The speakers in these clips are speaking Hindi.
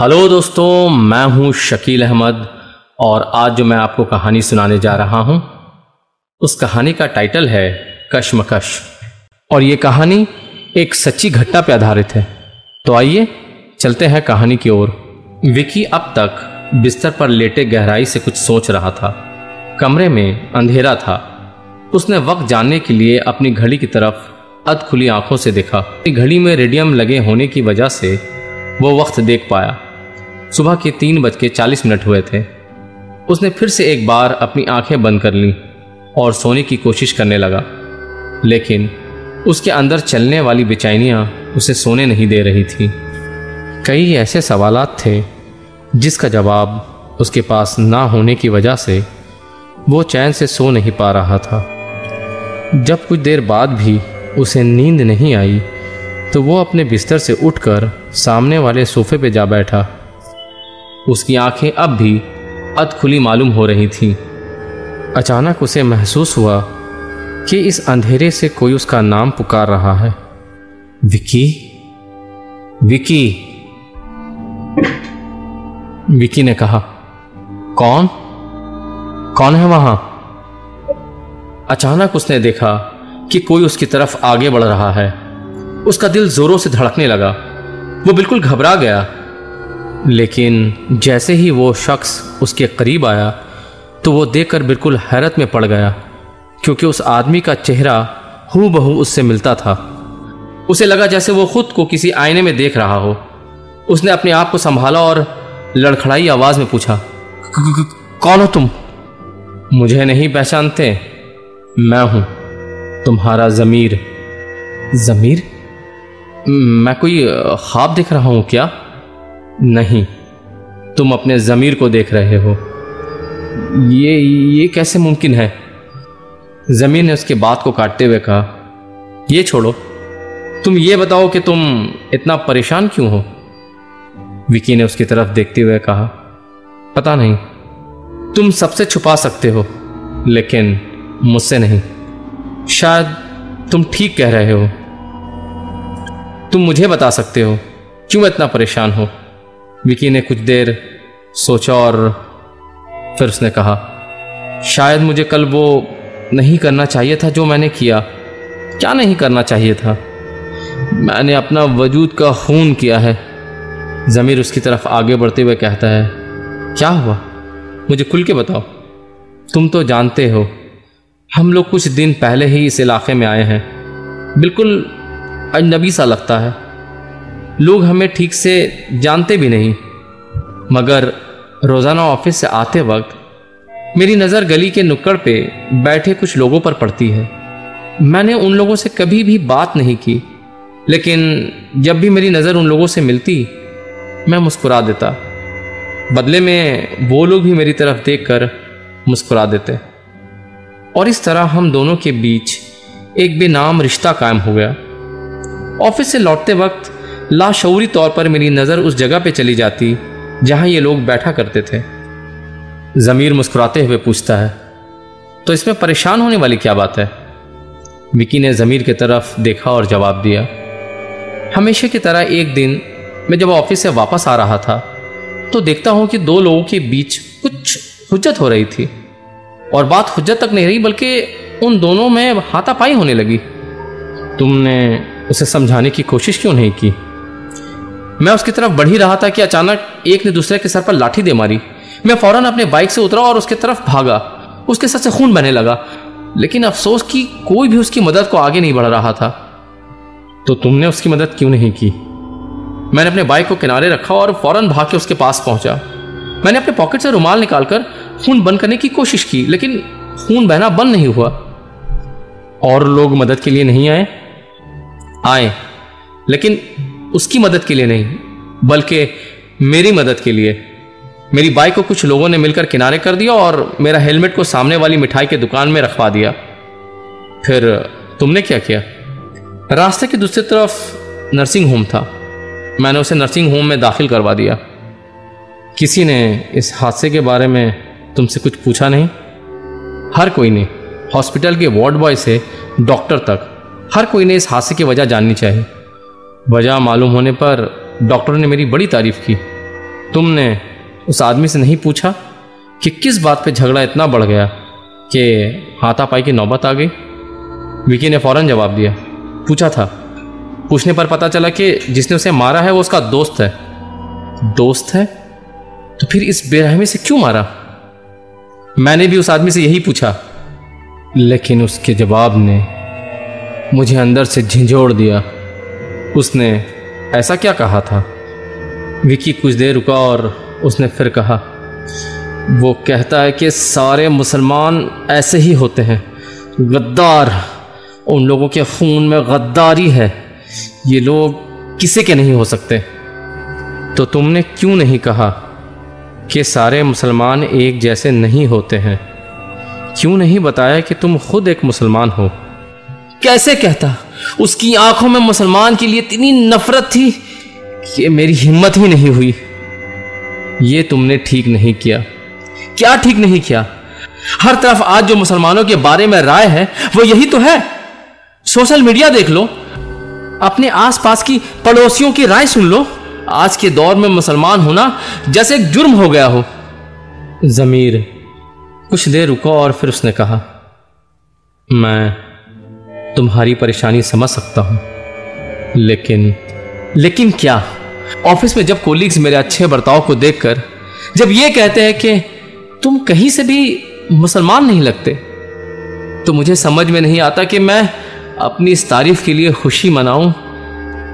हेलो दोस्तों, मैं हूँ शकील अहमद और आज जो मैं आपको कहानी सुनाने जा रहा हूँ, उस कहानी का टाइटल है कश्मकश। और ये कहानी एक सच्ची घटना पर आधारित है। तो आइए चलते हैं कहानी की ओर। विकी अब तक बिस्तर पर लेटे गहराई से कुछ सोच रहा था। कमरे में अंधेरा था। उसने वक्त जानने के लिए अपनी घड़ी की तरफ़ अध खुली आँखों से देखा। घड़ी में रेडियम लगे होने की वजह से वो वक्त देख पाया। सुबह के तीन बज के चालीस मिनट हुए थे। उसने फिर से एक बार अपनी आँखें बंद कर लीं और सोने की कोशिश करने लगा। लेकिन उसके अंदर चलने वाली बेचैनियाँ उसे सोने नहीं दे रही थी। कई ऐसे सवालात थे जिसका जवाब उसके पास ना होने की वजह से वो चैन से सो नहीं पा रहा था। जब कुछ देर बाद भी उसे नींद नहीं आई तो वो अपने बिस्तर से उठकर सामने वाले सोफे पे जा बैठा। उसकी आँखें अब भी अध खुली मालूम हो रही थीं। अचानक उसे महसूस हुआ कि इस अंधेरे से कोई उसका नाम पुकार रहा है। विकी? विकी? विकी ने कहा, कौन? कौन है वहाँ? अचानक उसने देखा कि कोई उसकी तरफ़ आगे बढ़ रहा है। उसका दिल जोरों से धड़कने लगा। वो बिल्कुल घबरा गया। लेकिन जैसे ही वो शख्स उसके करीब आया तो वो देखकर बिल्कुल हैरत में पड़ गया, क्योंकि उस आदमी का चेहरा हु बहू उससे मिलता था। उसे लगा जैसे वो खुद को किसी आईने में देख रहा हो। उसने अपने आप को संभाला और लड़खड़ाई आवाज़ में पूछा कौन हो तुम? मुझे नहीं पहचानते। मैं हूँ तुम्हारा जमीर। जमीर? मैं कोई ख्वाब देख रहा हूँ क्या? नहीं, तुम अपने ज़मीर को देख रहे हो। ये ये कैसे मुमकिन है? ज़मीर ने उसके बात को काटते हुए कहा, ये छोड़ो, तुम ये बताओ कि तुम इतना परेशान क्यों हो? विकी ने उसकी तरफ़ देखते हुए कहा, पता नहीं, तुम सबसे छुपा सकते हो, लेकिन मुझसे नहीं। शायद तुम ठीक कह रहे हो। तुम मुझे बता सकते हो क्यों इतना परेशान हो? विकी ने कुछ देर सोचा और फिर उसने कहा, शायद मुझे कल वो नहीं करना चाहिए था जो मैंने किया। क्या नहीं करना चाहिए था? मैंने अपना वजूद का खून किया है। ज़मीर उसकी तरफ़ आगे बढ़ते हुए कहता है, क्या हुआ? मुझे खुल के बताओ। तुम तो जानते हो, हम लोग कुछ दिन पहले ही इस इलाके में आए हैं। बिल्कुल अजनबी सा लगता है। लोग हमें ठीक से जानते भी नहीं। मगर रोज़ाना ऑफ़िस से आते वक्त मेरी नज़र गली के नुक्कड़ पे बैठे कुछ लोगों पर पड़ती है। मैंने उन लोगों से कभी भी बात नहीं की, लेकिन जब भी मेरी नज़र उन लोगों से मिलती, मैं मुस्कुरा देता। बदले में वो लोग भी मेरी तरफ़ देखकर मुस्कुरा देते। और इस तरह हम दोनों के बीच एक बेनाम रिश्ता कायम हो गया। ऑफ़िस से लौटते वक्त लाशौरी तौर पर मेरी नज़र उस जगह पे चली जाती, जहाँ ये लोग बैठा करते थे। ज़मीर मुस्कुराते हुए पूछता है तो इसमें परेशान होने वाली क्या बात है? विकी ने ज़मीर की तरफ़ देखा और जवाब दिया, हमेशा की तरह एक दिन मैं जब ऑफ़िस से वापस आ रहा था तो देखता हूँ कि दो लोगों के बीच कुछ हुज्जत हो रही थी। और बात हुज्जत तक नहीं रही, बल्कि उन दोनों में हाथापाई होने लगी। तुमने उसे समझाने की कोशिश क्यों नहीं की? मैं उसकी तरफ़ बढ़ ही रहा था कि अचानक एक ने दूसरे के सर पर लाठी दे मारी। मैं फ़ौरन अपने बाइक से उतरा और उसके तरफ़ भागा। उसके सर से खून बहने लगा, लेकिन अफसोस कि कोई भी उसकी मदद को आगे नहीं बढ़ रहा था। तो तुमने उसकी मदद क्यों नहीं की? मैंने अपने बाइक को किनारे रखा और फ़ौरन भाग के उसके पास पहुँचा। मैंने अपने पॉकेट से रुमाल निकालकर खून बंद करने की कोशिश की, लेकिन खून बहना बंद नहीं हुआ। और लोग मदद के लिए नहीं आए? आए, लेकिन उसकी मदद के लिए नहीं, बल्कि मेरी मदद के लिए। मेरी बाइक को कुछ लोगों ने मिलकर किनारे कर दिया और मेरा हेलमेट को सामने वाली मिठाई की दुकान में रखवा दिया। फिर तुमने क्या किया? रास्ते की दूसरी तरफ़ नर्सिंग होम था। मैंने उसे नर्सिंग होम में दाखिल करवा दिया। किसी ने इस हादसे के बारे में तुमसे कुछ पूछा नहीं? हर कोई ने, हॉस्पिटल के वार्ड बॉय से, डॉक्टर तक, हर कोई ने इस हादसे की वजह जाननी चाहिए। वजह मालूम होने पर डॉक्टर ने मेरी बड़ी तारीफ़ की। तुमने उस आदमी से नहीं पूछा कि किस बात पे झगड़ा इतना बढ़ गया कि हाथापाई की नौबत आ गई? विकी ने फ़ौरन जवाब दिया। पूछा था। पूछने पर पता चला कि जिसने उसे मारा है वो उसका दोस्त है। दोस्त है? तो फिर इस बेरहमी से क्यों मारा? मैंने भी उस आदमी से यही पूछा। लेकिन उसके जवाब ने मुझे अंदर से झिझोड़ दिया। उसने ऐसा क्या कहा था? विकी कुछ देर रुका और उसने फिर कहा, वो कहता है कि सारे मुसलमान ऐसे ही होते हैं। गद्दार, उन लोगों के खून में गद्दारी है। ये लोग किसी के नहीं हो सकते? तो तुमने क्यों नहीं कहा कि सारे मुसलमान एक जैसे नहीं होते हैं? क्यों नहीं बताया कि तुम खुद एक मुसलमान हो? कैसे कहता? उसकी आँखों में मुसलमान के लिए इतनी नफरत थी कि मेरी हिम्मत ही नहीं हुई। ये तुमने ठीक नहीं किया। क्या ठीक नहीं किया? हर तरफ़ आज जो मुसलमानों के बारे में राय है, वो यही तो है। सोशल मीडिया देख लो। अपने आसपास की पड़ोसियों की राय सुन लो। आज के दौर में मुसलमान होना जैसे एक जुर्म हो गया हो। जमीर, कुछ देर रुको और फिर उसने कहा, मैं तुम्हारी परेशानी समझ सकता हूँ। लेकिन लेकिन क्या? ऑफ़िस में जब कोलीग्स मेरे अच्छे बर्ताव को देखकर जब ये कहते हैं कि तुम कहीं से भी मुसलमान नहीं लगते तो मुझे समझ में नहीं आता कि मैं अपनी इस तारीफ़ के लिए खुशी मनाऊं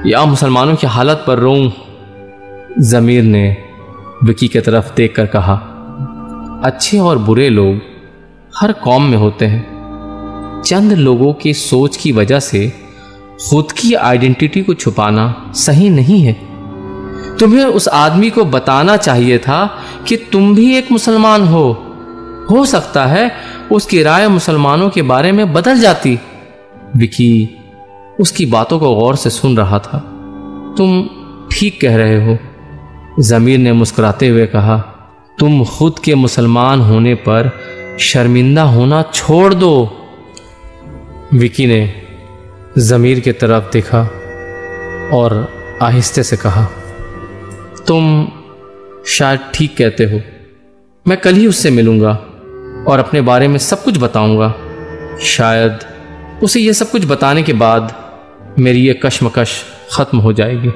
या मुसलमानों की हालत पर रोऊं, जमीर ने विकी की तरफ़ देखकर कहा। अच्छे और बुरे लोग हर कौम में होते हैं। चंद लोगों की सोच की वजह से खुद की आइडेंटिटी को छुपाना सही नहीं है। तुम्हें उस आदमी को बताना चाहिए था कि तुम भी एक मुसलमान हो। हो सकता है उसकी राय मुसलमानों के बारे में बदल जाती। विकी, उसकी बातों को गौर से सुन रहा था। तुम ठीक कह रहे हो। जमीर ने मुस्कुराते हुए कहा, तुम खुद के मुसलमान होने पर शर्मिंदा होना छोड़ दो। विकी ने जमीर की तरफ़ देखा और आहिस्ते से कहा, तुम शायद ठीक कहते हो। मैं कल ही उससे मिलूँगा और अपने बारे में सब कुछ बताऊँगा। शायद उसे यह सब कुछ बताने के बाद मेरी ये कशमकश खत्म हो जाएगी।